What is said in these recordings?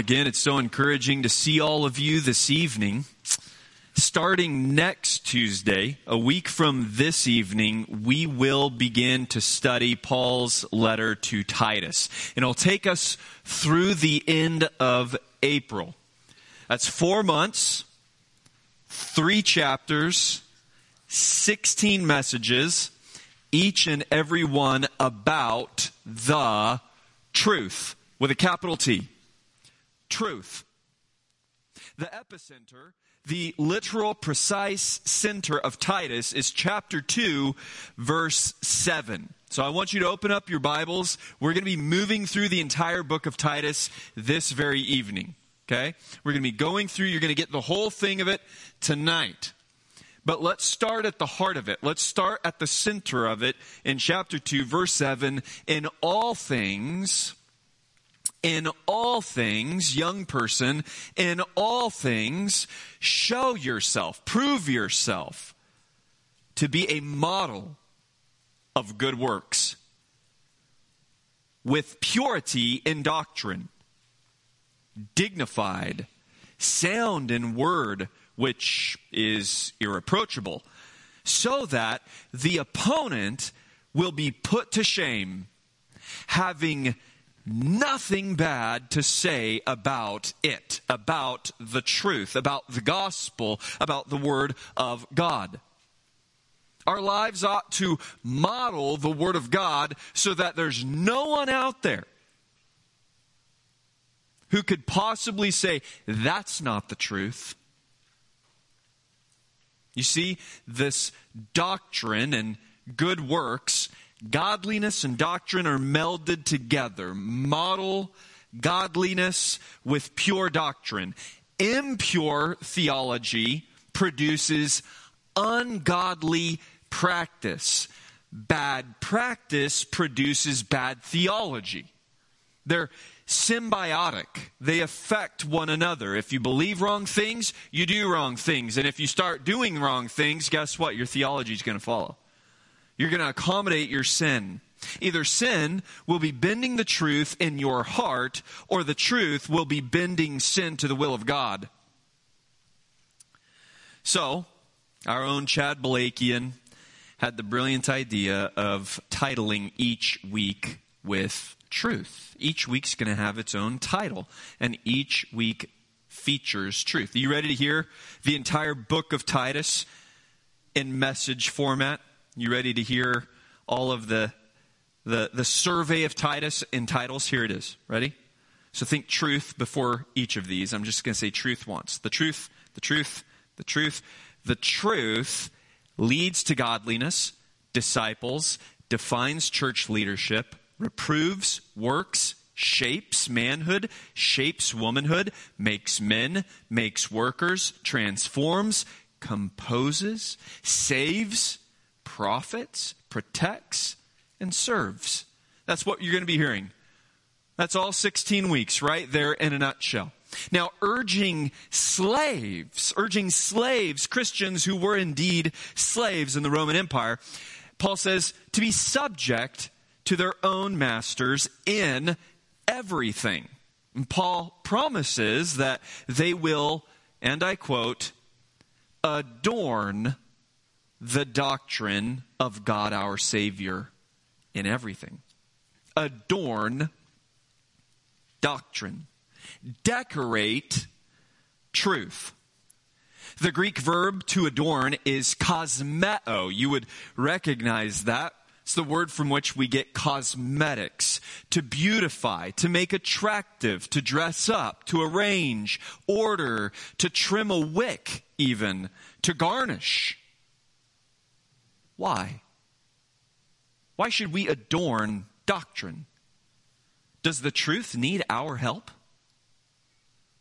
again, it's so encouraging to see all of you this evening. Starting next Tuesday, a week from this evening, we will begin to study Paul's letter to Titus. And it'll take us through the end of April. That's four months, three chapters, 16 messages, each and every one about the truth with a capital T truth. The epicenter, the literal, precise center of Titus is chapter 2, verse 7. So I want you to open up your Bibles. We're going to be moving through the entire book of Titus this very evening. Okay? We're going to be going through, you're going to get the whole thing of it tonight. But let's start at the heart of it. Let's start at the center of it in chapter 2, verse 7. In all things, in all things, young person, in all things, show yourself, prove yourself to be a model of good works with purity in doctrine, dignified, sound in word, which is irreproachable, so that the opponent will be put to shame, having nothing bad to say about it, about the truth, about the gospel, about the word of God. Our lives ought to model the word of God so that there's no one out there who could possibly say, that's not the truth. You see, this doctrine and good works Godliness and doctrine are melded together. Model godliness with pure doctrine. Impure theology produces ungodly practice. Bad practice produces bad theology. They're symbiotic. They affect one another. If you believe wrong things, you do wrong things. And if you start doing wrong things, guess what? Your theology is going to follow. You're going to accommodate your sin. Either sin will be bending the truth in your heart, or the truth will be bending sin to the will of God. So, our own Chad Balakian had the brilliant idea of titling each week with truth. Each week's going to have its own title, and each week features truth. Are you ready to hear the entire book of Titus in message format? You ready to hear all of the, the, the survey of Titus in titles? Here it is. Ready? So think truth before each of these. I'm just going to say truth once. The truth, the truth, the truth. The truth leads to godliness, disciples, defines church leadership, reproves, works, shapes manhood, shapes womanhood, makes men, makes workers, transforms, composes, saves, profits, protects, and serves. That's what you're going to be hearing. That's all 16 weeks right there in a nutshell. Now, urging slaves, urging slaves, Christians who were indeed slaves in the Roman Empire, Paul says to be subject to their own masters in everything. And Paul promises that they will, and I quote, adorn the doctrine of God our Savior in everything. Adorn doctrine. Decorate truth. The Greek verb to adorn is kosmeo. You would recognize that. It's the word from which we get cosmetics. To beautify, to make attractive, to dress up, to arrange, order, to trim a wick even, to garnish. Why? Why should we adorn doctrine? Does the truth need our help?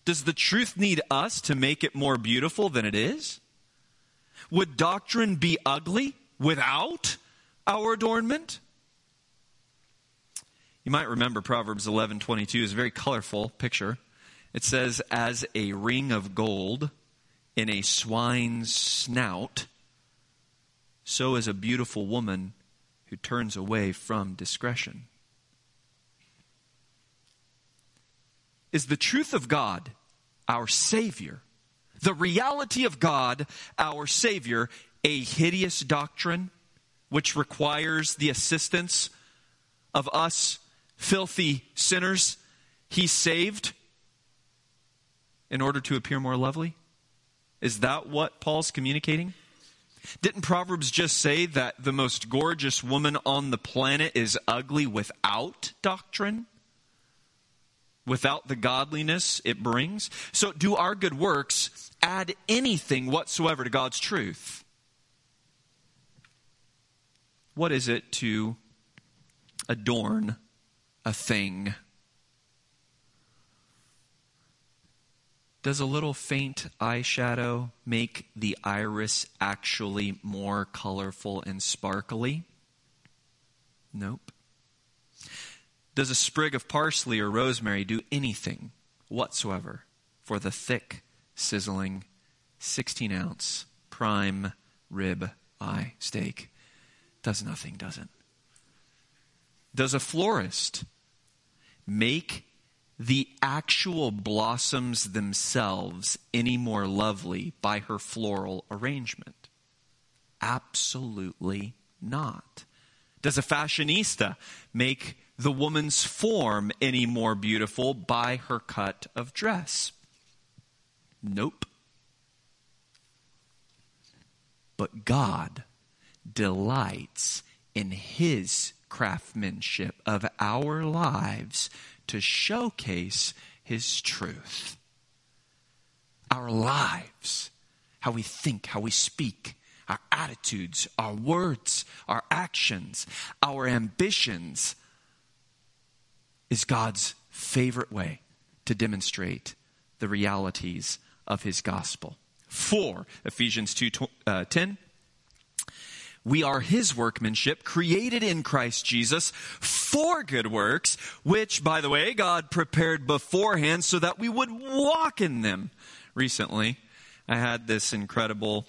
Does the truth need us to make it more beautiful than it is? Would doctrine be ugly without our adornment? You might remember Proverbs 11:22 is a very colorful picture. It says as a ring of gold in a swine's snout, so is a beautiful woman who turns away from discretion. Is the truth of God our Savior, the reality of God, our Savior, a hideous doctrine which requires the assistance of us filthy sinners he saved in order to appear more lovely? Is that what Paul's communicating? Didn't Proverbs just say that the most gorgeous woman on the planet is ugly without doctrine? Without the godliness it brings? So, do our good works add anything whatsoever to God's truth? What is it to adorn a thing? Does a little faint eyeshadow make the iris actually more colorful and sparkly? Nope. Does a sprig of parsley or rosemary do anything whatsoever for the thick, sizzling, 16 ounce prime rib eye steak? Does nothing, does it? Does a florist make the actual blossoms themselves any more lovely by her floral arrangement? Absolutely not. Does a fashionista make the woman's form any more beautiful by her cut of dress? Nope. But God delights in His craftsmanship of our lives to showcase His truth. Our lives, how we think, how we speak, our attitudes, our words, our actions, our ambitions is God's favorite way to demonstrate the realities of His gospel. For, Ephesians 2 uh, 10. We are his workmanship, created in Christ Jesus for good works, which, by the way, God prepared beforehand so that we would walk in them. Recently, I had this incredible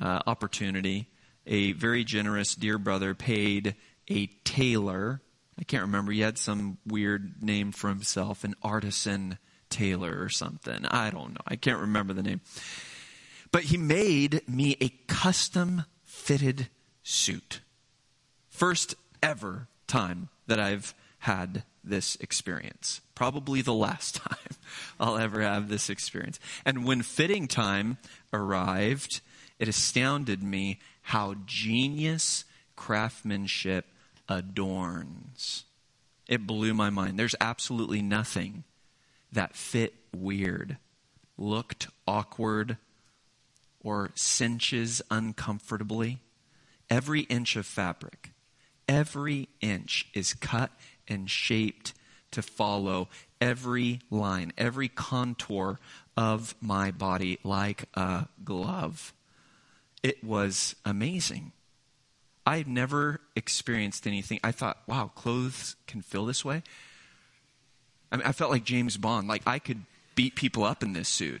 uh, opportunity. A very generous dear brother paid a tailor, I can't remember, he had some weird name for himself, an artisan tailor or something. I don't know. I can't remember the name. But he made me a custom fitted suit. First ever time that I've had this experience. Probably the last time I'll ever have this experience. And when fitting time arrived, it astounded me how genius craftsmanship adorns. It blew my mind. There's absolutely nothing that fit weird, looked awkward, or cinches uncomfortably every inch of fabric, every inch is cut and shaped to follow every line, every contour of my body like a glove. It was amazing. I've never experienced anything. I thought, wow, clothes can feel this way. I mean, I felt like James Bond. Like I could beat people up in this suit.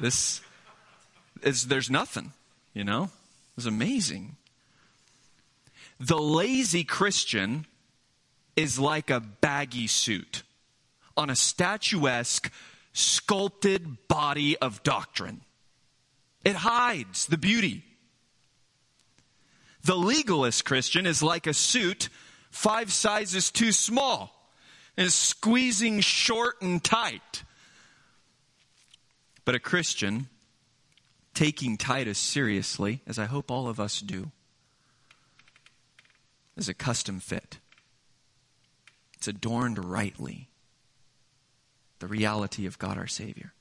This is there's nothing, you know. It was amazing. The lazy Christian is like a baggy suit on a statuesque, sculpted body of doctrine. It hides the beauty. The legalist Christian is like a suit five sizes too small and is squeezing short and tight. But a Christian, taking Titus seriously, as I hope all of us do, is a custom fit. It's adorned rightly. The reality of God our Savior.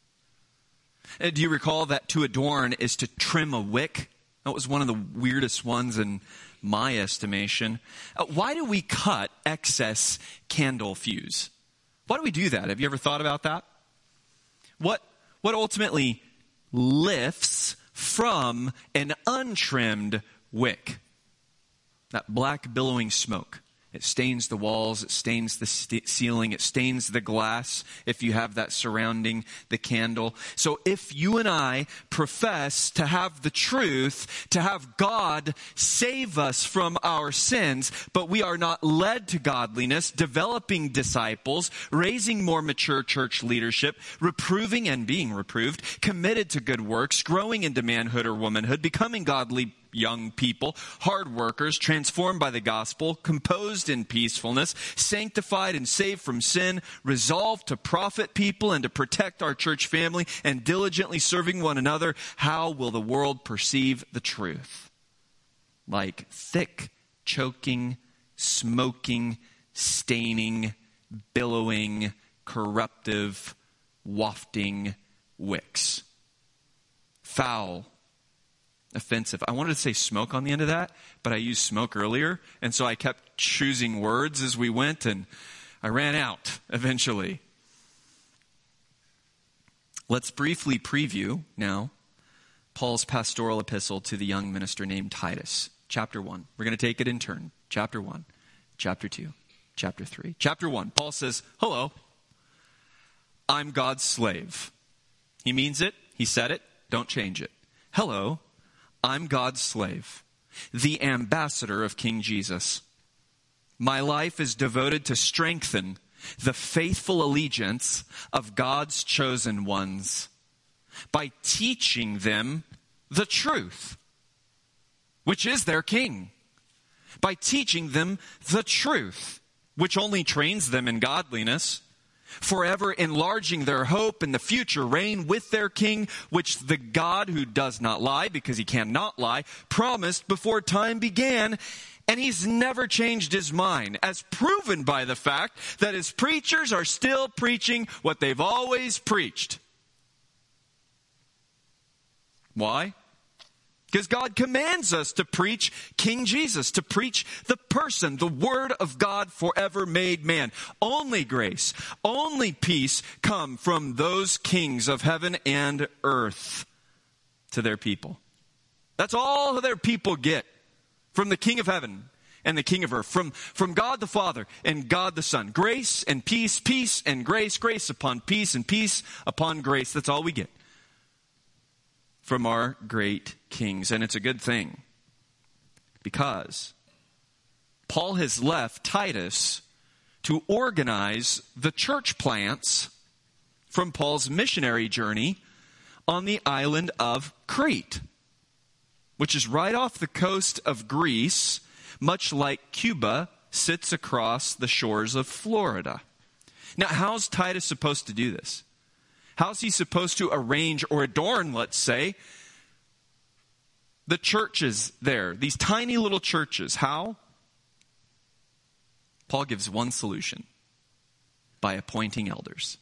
Uh, do you recall that to adorn is to trim a wick? That was one of the weirdest ones in my estimation. Uh, why do we cut excess candle fuse? Why do we do that? Have you ever thought about that? What, what ultimately lifts from an untrimmed wick? That black billowing smoke. It stains the walls, it stains the st- ceiling, it stains the glass if you have that surrounding the candle. So if you and I profess to have the truth, to have God save us from our sins, but we are not led to godliness, developing disciples, raising more mature church leadership, reproving and being reproved, committed to good works, growing into manhood or womanhood, becoming godly young people, hard workers, transformed by the gospel, composed in peacefulness, sanctified and saved from sin, resolved to profit people and to protect our church family, and diligently serving one another, how will the world perceive the truth? Like thick, choking, smoking, staining, billowing, corruptive, wafting wicks. Foul, offensive. I wanted to say smoke on the end of that, but I used smoke earlier, and so I kept choosing words as we went, and I ran out eventually. Let's briefly preview now Paul's pastoral epistle to the young minister named Titus. Chapter 1. We're going to take it in turn. Chapter 1, chapter 2, chapter 3. Chapter 1, Paul says, Hello, I'm God's slave. He means it, he said it, don't change it. Hello, I'm God's slave, the ambassador of King Jesus. My life is devoted to strengthen the faithful allegiance of God's chosen ones by teaching them the truth, which is their king. By teaching them the truth, which only trains them in godliness forever enlarging their hope in the future reign with their king, which the God who does not lie, because he cannot lie, promised before time began. And he's never changed his mind, as proven by the fact that his preachers are still preaching what they've always preached. Why? Because God commands us to preach King Jesus, to preach the person, the Word of God forever made man. Only grace, only peace come from those kings of heaven and earth to their people. That's all their people get from the King of heaven and the King of earth, from, from God the Father and God the Son. Grace and peace, peace and grace, grace upon peace and peace upon grace. That's all we get from our great kings. And it's a good thing because Paul has left Titus to organize the church plants from Paul's missionary journey on the island of Crete, which is right off the coast of Greece, much like Cuba sits across the shores of Florida. Now, how's Titus supposed to do this? How's he supposed to arrange or adorn, let's say, the churches there, these tiny little churches? How? Paul gives one solution by appointing elders.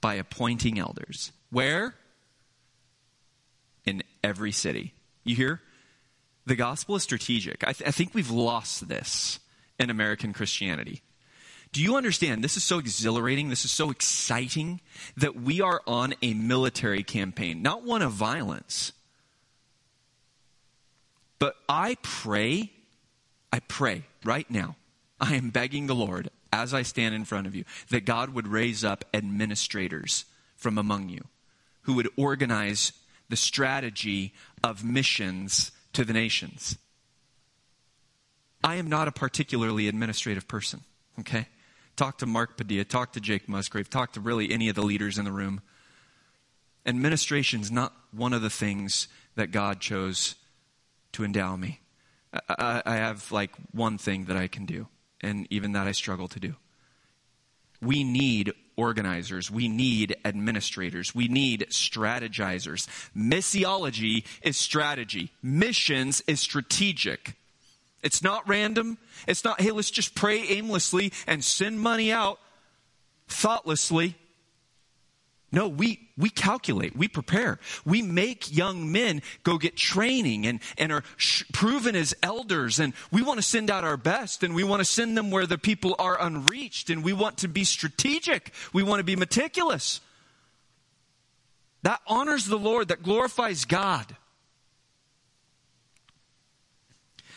By appointing elders. Where? In every city. You hear? The gospel is strategic. I, th- I think we've lost this in American Christianity. Do you understand? This is so exhilarating. This is so exciting that we are on a military campaign, not one of violence. But I pray, I pray right now, I am begging the Lord as I stand in front of you that God would raise up administrators from among you who would organize the strategy of missions to the nations. I am not a particularly administrative person, okay? Talk to Mark Padilla, talk to Jake Musgrave, talk to really any of the leaders in the room. Administration is not one of the things that God chose to endow me. I, I, have like one thing that I can do, and even that I struggle to do. We need organizers. We need administrators. We need strategizers. Missiology is strategy. Missions is strategic. It's not random. It's not, hey, let's just pray aimlessly and send money out thoughtlessly. No, we, we calculate, we prepare. We make young men go get training and, and are sh- proven as elders. And we want to send out our best and we want to send them where the people are unreached and we want to be strategic. We want to be meticulous. That honors the Lord, that glorifies God.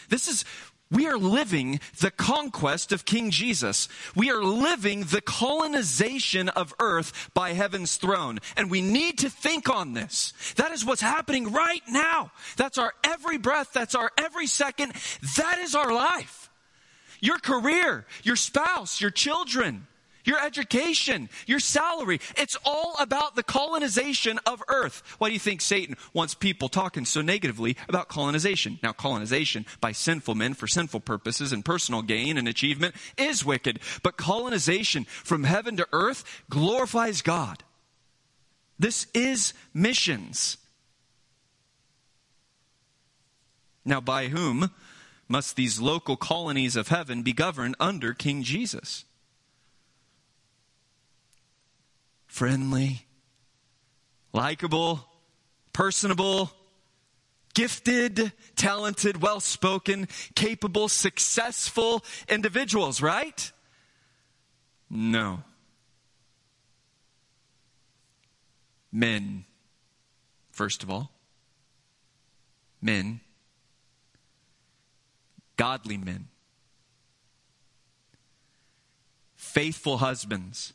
This is we are living the conquest of King Jesus. We are living the colonization of earth by heaven's throne. And we need to think on this. That is what's happening right now. That's our every breath. That's our every second. That is our life. Your career, your spouse, your children, your education, your salary. It's all about the colonization of earth. Why do you think Satan wants people talking so negatively about colonization? Now, colonization by sinful men for sinful purposes and personal gain and achievement is wicked. But colonization from heaven to earth glorifies God. This is missions. Now, by whom must these local colonies of heaven be governed under King Jesus? Friendly, likable, personable, gifted, talented, well spoken, capable, successful individuals, right? No. Men, first of all. Men. Godly men. Faithful husbands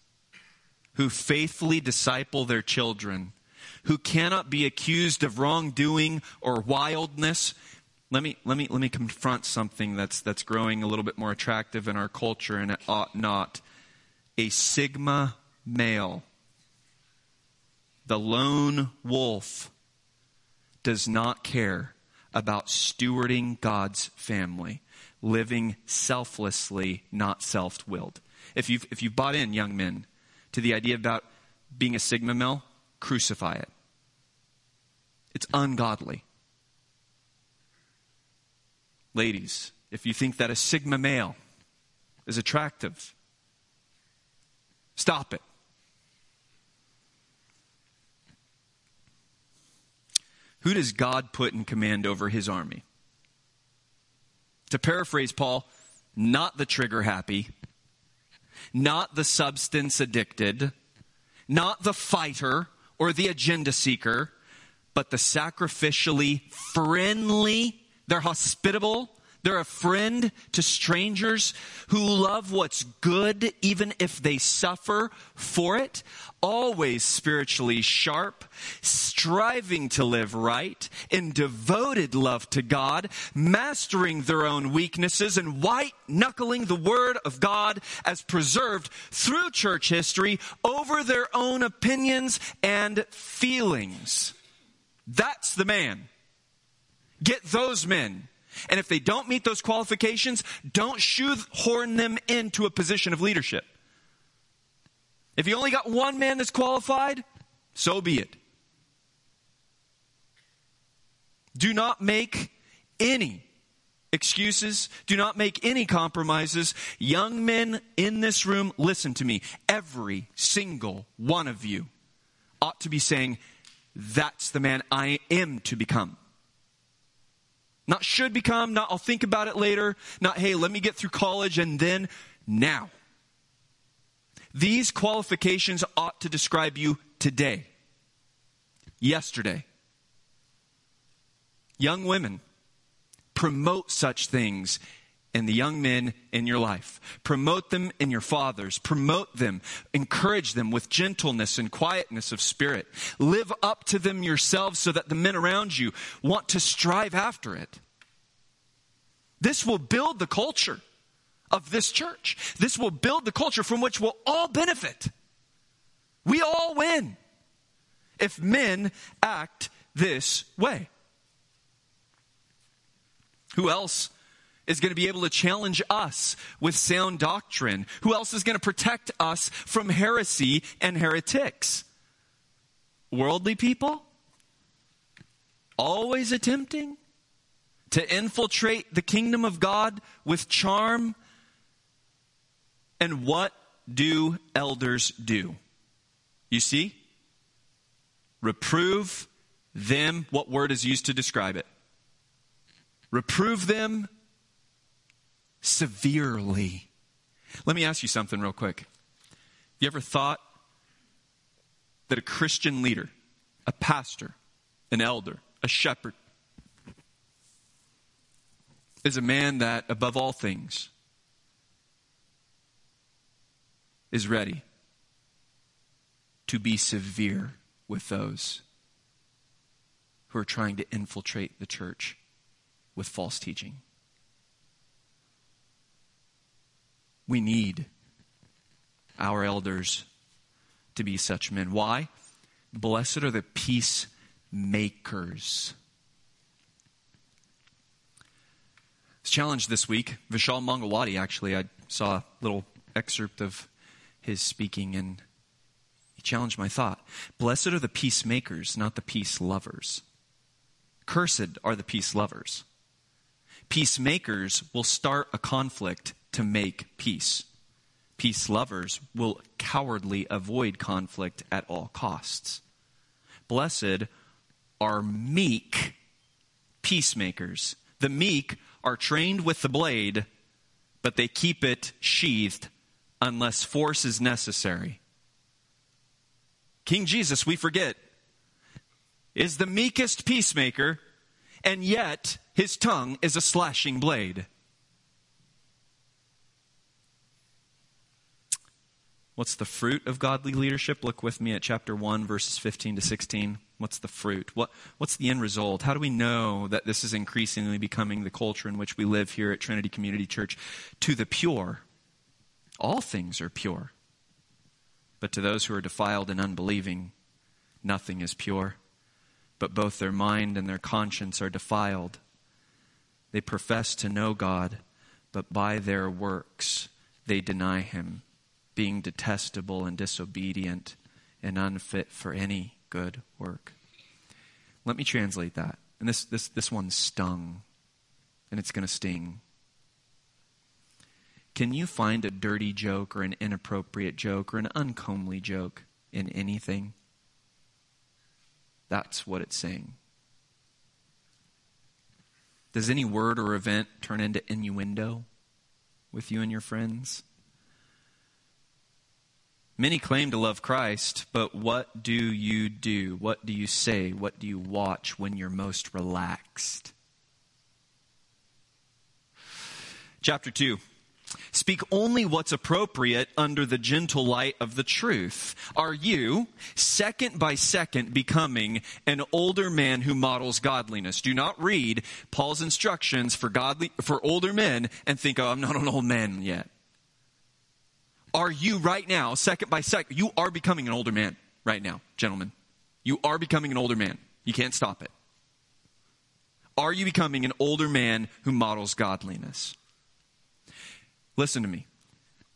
who faithfully disciple their children, who cannot be accused of wrongdoing or wildness. Let me, let me, let me confront something that's, that's growing a little bit more attractive in our culture, and it ought not. A Sigma male, the lone wolf, does not care about stewarding God's family, living selflessly, not self willed. If you've, if you've bought in, young men, to the idea about being a Sigma male, crucify it. It's ungodly. Ladies, if you think that a Sigma male is attractive, stop it. Who does God put in command over his army? To paraphrase Paul, not the trigger happy, not the substance addicted, not the fighter or the agenda seeker, but the sacrificially friendly. They're hospitable. They're a friend to strangers who love what's good even if they suffer for it. Always spiritually sharp, striving to live right, in devoted love to God, mastering their own weaknesses and white knuckling the Word of God as preserved through church history over their own opinions and feelings. That's the man. Get those men and if they don't meet those qualifications, don't shoehorn them into a position of leadership. If you only got one man that's qualified, so be it. Do not make any excuses. Do not make any compromises. Young men in this room, listen to me. Every single one of you ought to be saying, That's the man I am to become. Not should become, not I'll think about it later, not hey, let me get through college and then now. These qualifications ought to describe you today, yesterday. Young women, promote such things in the young men in your life. Promote them in your fathers. Promote them. Encourage them with gentleness and quietness of spirit. Live up to them yourselves so that the men around you want to strive after it. This will build the culture of this church. This will build the culture from which we'll all benefit. We all win if men act this way. Who else is going to be able to challenge us with sound doctrine? Who else is going to protect us from heresy and heretics? Worldly people? Always attempting to infiltrate the kingdom of God with charm. And what do elders do? You see? Reprove them. What word is used to describe it? Reprove them severely. Let me ask you something real quick. You ever thought that a Christian leader, a pastor, an elder, a shepherd, is a man that, above all things, is ready to be severe with those who are trying to infiltrate the church with false teaching. We need our elders to be such men. Why? Blessed are the peacemakers. This challenge this week, Vishal Mangalwadi, actually, I saw a little excerpt of his speaking and he challenged my thought. Blessed are the peacemakers, not the peace lovers. Cursed are the peace lovers. Peacemakers will start a conflict to make peace. Peace lovers will cowardly avoid conflict at all costs. Blessed are meek peacemakers. The meek are trained with the blade, but they keep it sheathed unless force is necessary. King Jesus, we forget, is the meekest peacemaker, and yet his tongue is a slashing blade. What's the fruit of godly leadership? Look with me at chapter 1, verses 15 to 16. What's the fruit? What, what's the end result? How do we know that this is increasingly becoming the culture in which we live here at Trinity Community Church? To the pure, all things are pure. But to those who are defiled and unbelieving, nothing is pure. But both their mind and their conscience are defiled. They profess to know God, but by their works they deny Him being detestable and disobedient and unfit for any good work. Let me translate that. And this, this, this one stung, and it's going to sting. Can you find a dirty joke or an inappropriate joke or an uncomely joke in anything? That's what it's saying. Does any word or event turn into innuendo with you and your friends? Many claim to love Christ, but what do you do? What do you say? What do you watch when you're most relaxed? Chapter 2. Speak only what's appropriate under the gentle light of the truth. Are you, second by second, becoming an older man who models godliness? Do not read Paul's instructions for godly, for older men and think, oh, I'm not an old man yet are you right now, second by second? You are becoming an older man right now, gentlemen. You are becoming an older man. You can't stop it. Are you becoming an older man who models godliness? Listen to me.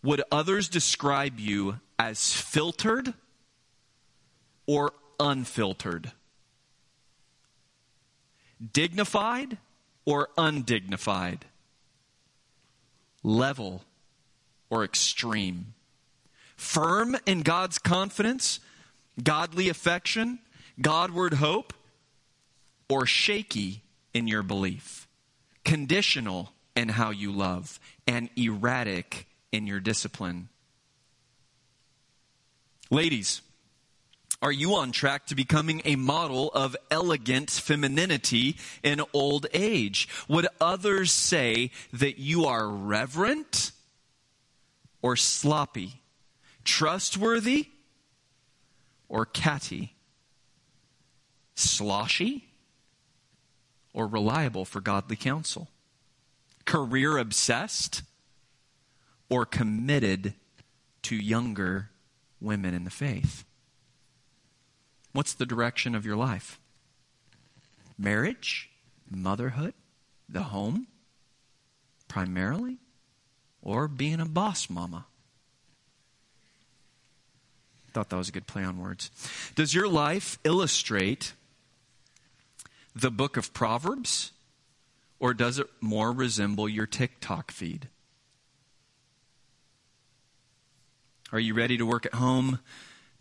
Would others describe you as filtered or unfiltered? Dignified or undignified? Level or extreme. Firm in God's confidence, godly affection, Godward hope, or shaky in your belief. Conditional in how you love, and erratic in your discipline. Ladies, are you on track to becoming a model of elegant femininity in old age? Would others say that you are reverent or sloppy, trustworthy or catty, sloshy or reliable for godly counsel, career obsessed or committed to younger women in the faith. What's the direction of your life? Marriage, motherhood, the home, primarily? Or being a boss mama. Thought that was a good play on words. Does your life illustrate the book of Proverbs, or does it more resemble your TikTok feed? Are you ready to work at home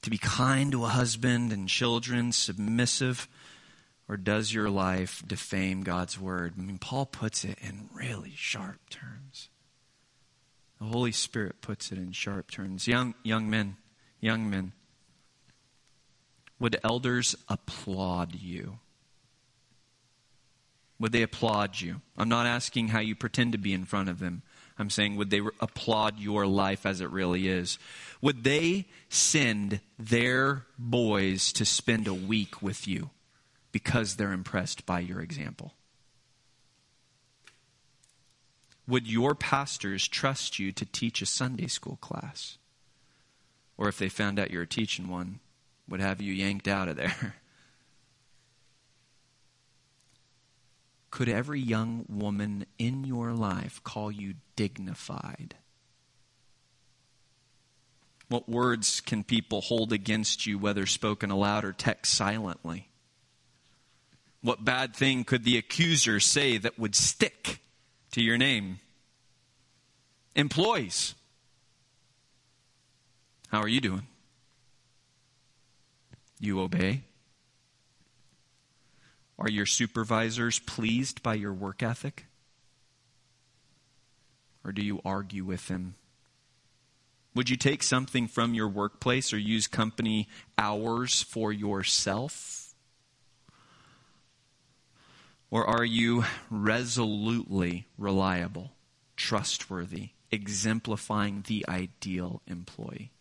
to be kind to a husband and children, submissive? Or does your life defame God's word? I mean, Paul puts it in really sharp terms. The Holy Spirit puts it in sharp terms. Young, young men, young men, would elders applaud you? Would they applaud you? I'm not asking how you pretend to be in front of them. I'm saying, would they applaud your life as it really is? Would they send their boys to spend a week with you because they're impressed by your example? Would your pastors trust you to teach a Sunday school class? Or if they found out you were teaching one, would have you yanked out of there? Could every young woman in your life call you dignified? What words can people hold against you, whether spoken aloud or text silently? What bad thing could the accuser say that would stick? To your name. Employees, how are you doing? You obey? Are your supervisors pleased by your work ethic? Or do you argue with them? Would you take something from your workplace or use company hours for yourself? Or are you resolutely reliable, trustworthy, exemplifying the ideal employee?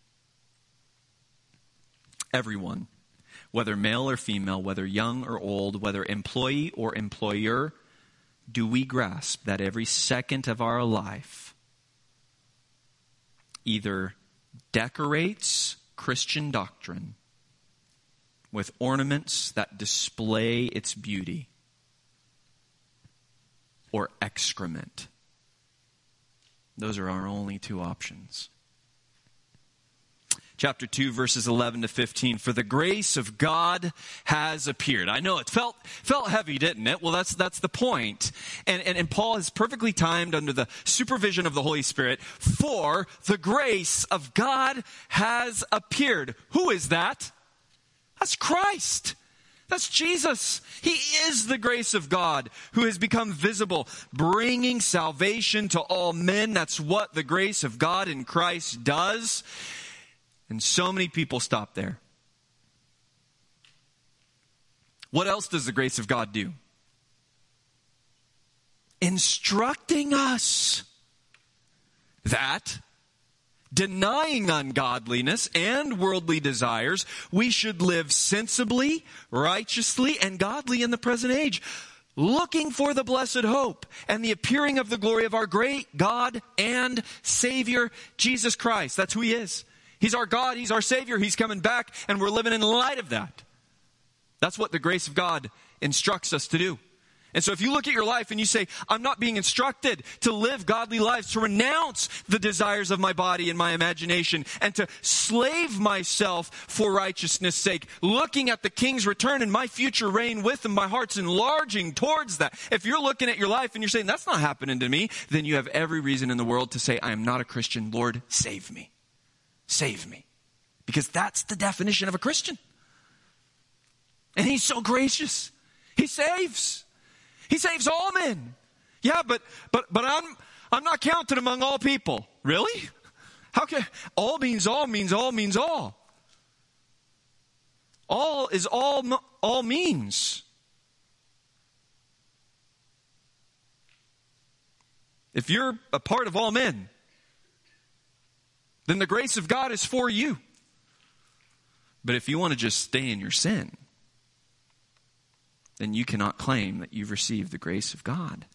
Everyone, whether male or female, whether young or old, whether employee or employer, do we grasp that every second of our life either decorates Christian doctrine with ornaments that display its beauty or excrement. Those are our only two options. Chapter 2, verses 11 to 15. For the grace of God has appeared. I know it felt, felt heavy, didn't it? Well, that's, that's the point. And, and, and Paul is perfectly timed under the supervision of the Holy Spirit. For the grace of God has appeared. Who is that? That's Christ. That's Jesus. He is the grace of God who has become visible, bringing salvation to all men. That's what the grace of God in Christ does. And so many people stop there. What else does the grace of God do? Instructing us that denying ungodliness and worldly desires, we should live sensibly, righteously, and godly in the present age, looking for the blessed hope and the appearing of the glory of our great God and Savior, Jesus Christ. That's who He is. He's our God, He's our Savior, He's coming back, and we're living in light of that. That's what the grace of God instructs us to do. And so if you look at your life and you say, I'm not being instructed to live godly lives, to renounce the desires of my body and my imagination, and to slave myself for righteousness' sake, looking at the king's return and my future reign with him, my heart's enlarging towards that. If you're looking at your life and you're saying, that's not happening to me, then you have every reason in the world to say, I am not a Christian. Lord, save me. Save me. Because that's the definition of a Christian. And he's so gracious. He saves. He saves all men. Yeah, but but but I'm I'm not counted among all people. Really? How can all means all means all means all? All is all all means. If you're a part of all men, then the grace of God is for you. But if you want to just stay in your sin, then you cannot claim that you've received the grace of God.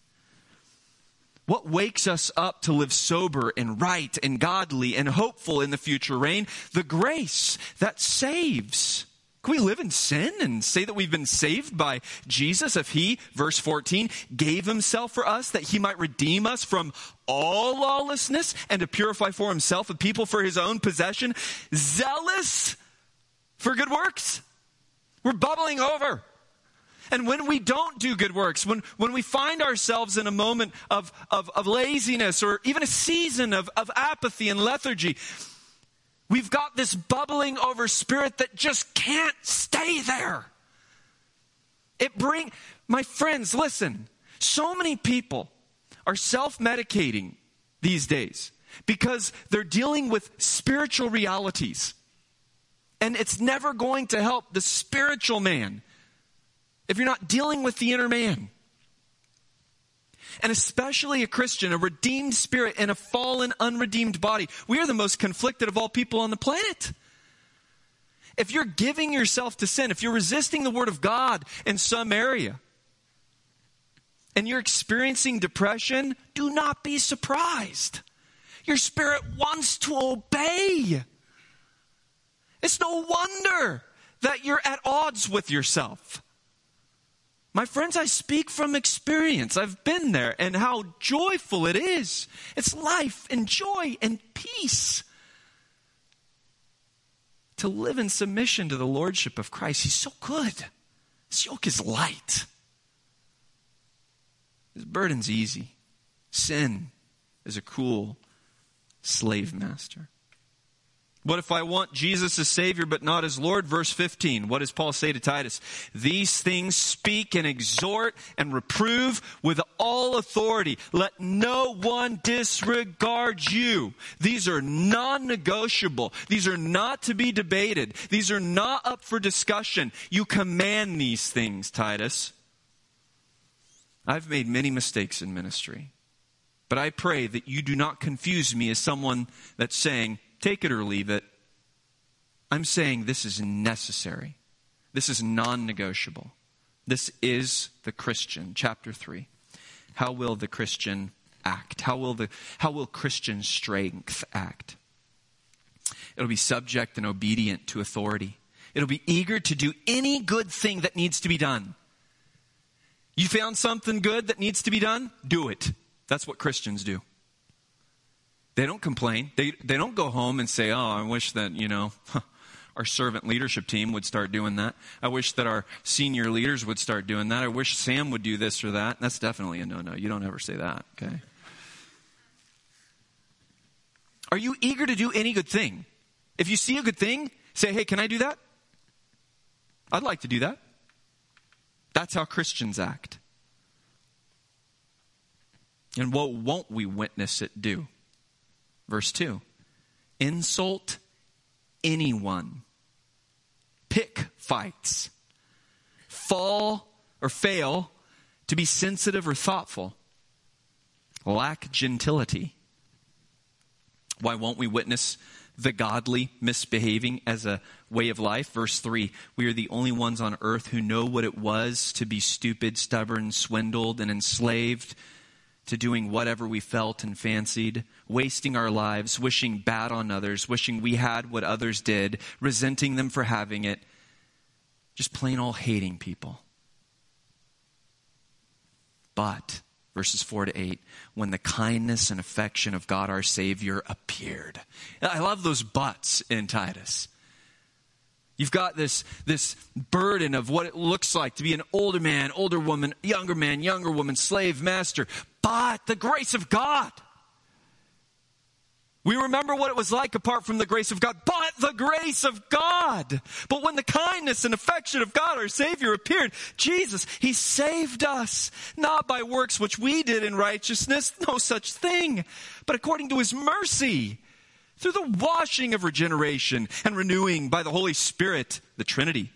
What wakes us up to live sober and right and godly and hopeful in the future reign? The grace that saves. Can we live in sin and say that we've been saved by Jesus if he, verse 14, gave himself for us that he might redeem us from all lawlessness and to purify for himself a people for his own possession, zealous for good works? We're bubbling over. And when we don't do good works, when, when we find ourselves in a moment of, of, of laziness or even a season of, of apathy and lethargy, We've got this bubbling over spirit that just can't stay there. It bring my friends, listen. So many people are self-medicating these days because they're dealing with spiritual realities. And it's never going to help the spiritual man if you're not dealing with the inner man. And especially a Christian, a redeemed spirit in a fallen, unredeemed body. We are the most conflicted of all people on the planet. If you're giving yourself to sin, if you're resisting the Word of God in some area, and you're experiencing depression, do not be surprised. Your spirit wants to obey. It's no wonder that you're at odds with yourself. My friends, I speak from experience. I've been there and how joyful it is. It's life and joy and peace. To live in submission to the Lordship of Christ. He's so good. His yoke is light. His burden's easy. Sin is a cruel slave master. What if I want Jesus as Savior but not as Lord? Verse 15. What does Paul say to Titus? These things speak and exhort and reprove with all authority. Let no one disregard you. These are non negotiable. These are not to be debated. These are not up for discussion. You command these things, Titus. I've made many mistakes in ministry. But I pray that you do not confuse me as someone that's saying, take it or leave it. I'm saying this is necessary. This is non negotiable. This is the Christian. Chapter 3. How will the Christian act? How will, the, how will Christian strength act? It'll be subject and obedient to authority. It'll be eager to do any good thing that needs to be done. You found something good that needs to be done? Do it. That's what Christians do. They don't complain. They, they don't go home and say, oh, I wish that, you know, our servant leadership team would start doing that. I wish that our senior leaders would start doing that. I wish Sam would do this or that. That's definitely a no no. You don't ever say that, okay? Are you eager to do any good thing? If you see a good thing, say, hey, can I do that? I'd like to do that. That's how Christians act. And what won't we witness it do? Verse 2 Insult anyone, pick fights, fall or fail to be sensitive or thoughtful, lack gentility. Why won't we witness the godly misbehaving as a way of life. Verse 3 We are the only ones on earth who know what it was to be stupid, stubborn, swindled, and enslaved to doing whatever we felt and fancied, wasting our lives, wishing bad on others, wishing we had what others did, resenting them for having it, just plain old hating people. But verses 4 to 8, when the kindness and affection of God our Savior appeared. I love those buts in Titus. You've got this, this burden of what it looks like to be an older man, older woman, younger man, younger woman, slave, master. But the grace of God. We remember what it was like apart from the grace of God, but the grace of God. But when the kindness and affection of God, our Savior, appeared, Jesus, He saved us, not by works which we did in righteousness, no such thing, but according to His mercy, through the washing of regeneration and renewing by the Holy Spirit, the Trinity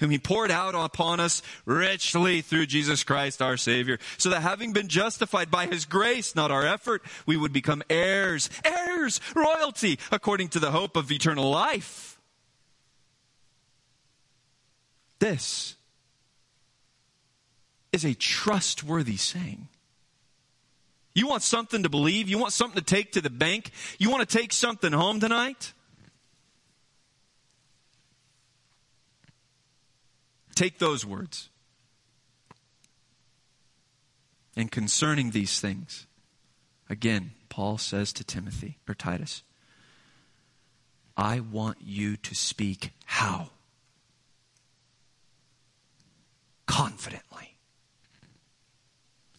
whom he poured out upon us richly through Jesus Christ our Savior, so that having been justified by his grace, not our effort, we would become heirs, heirs, royalty, according to the hope of eternal life. This is a trustworthy saying. You want something to believe? You want something to take to the bank? You want to take something home tonight? Take those words. And concerning these things, again, Paul says to Timothy or Titus, I want you to speak how? Confidently.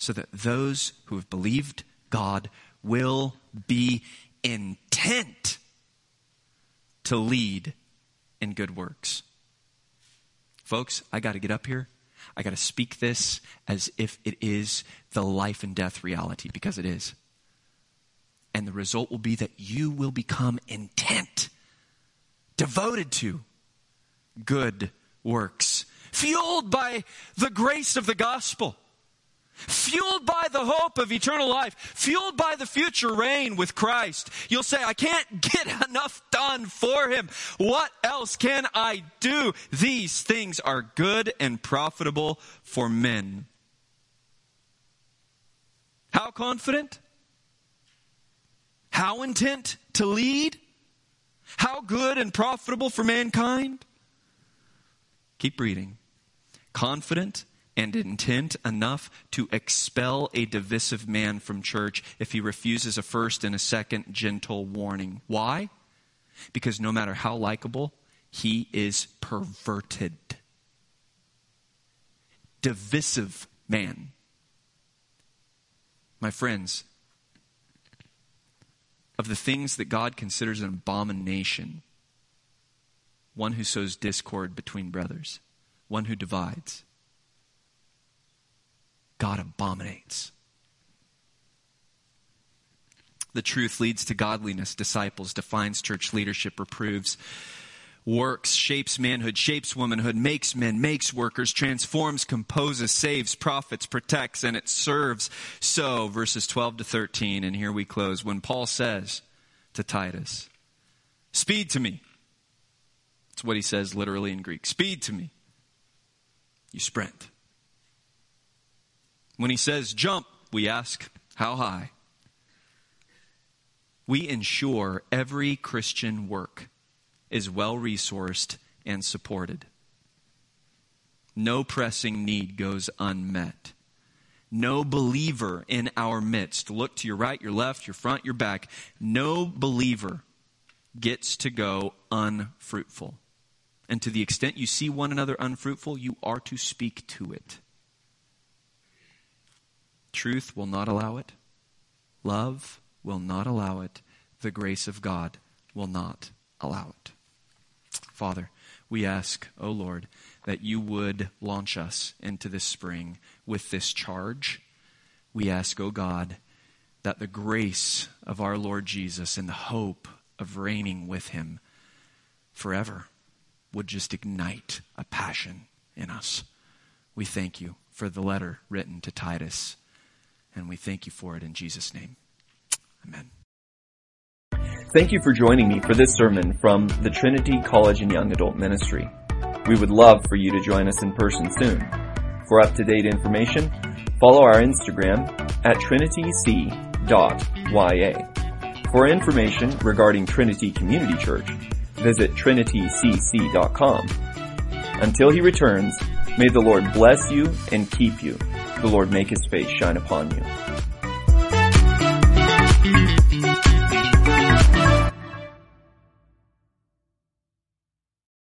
So that those who have believed God will be intent to lead in good works. Folks, I got to get up here. I got to speak this as if it is the life and death reality, because it is. And the result will be that you will become intent, devoted to good works, fueled by the grace of the gospel fueled by the hope of eternal life, fueled by the future reign with Christ. You'll say, I can't get enough done for him. What else can I do? These things are good and profitable for men. How confident? How intent to lead? How good and profitable for mankind? Keep reading. Confident and intent enough to expel a divisive man from church if he refuses a first and a second gentle warning. Why? Because no matter how likable, he is perverted. Divisive man. My friends, of the things that God considers an abomination, one who sows discord between brothers, one who divides God abominates. The truth leads to godliness, disciples, defines church leadership, reproves, works, shapes manhood, shapes womanhood, makes men, makes workers, transforms, composes, saves, profits, protects, and it serves. So, verses 12 to 13, and here we close. When Paul says to Titus, Speed to me. That's what he says literally in Greek. Speed to me. You sprint. When he says jump, we ask, how high? We ensure every Christian work is well resourced and supported. No pressing need goes unmet. No believer in our midst, look to your right, your left, your front, your back, no believer gets to go unfruitful. And to the extent you see one another unfruitful, you are to speak to it. Truth will not allow it. Love will not allow it. The grace of God will not allow it. Father, we ask, O oh Lord, that you would launch us into this spring with this charge. We ask, O oh God, that the grace of our Lord Jesus and the hope of reigning with him forever would just ignite a passion in us. We thank you for the letter written to Titus. And we thank you for it in Jesus' name. Amen. Thank you for joining me for this sermon from the Trinity College and Young Adult Ministry. We would love for you to join us in person soon. For up to date information, follow our Instagram at trinityc.ya. For information regarding Trinity Community Church, visit trinitycc.com. Until he returns, may the Lord bless you and keep you the Lord make his face shine upon you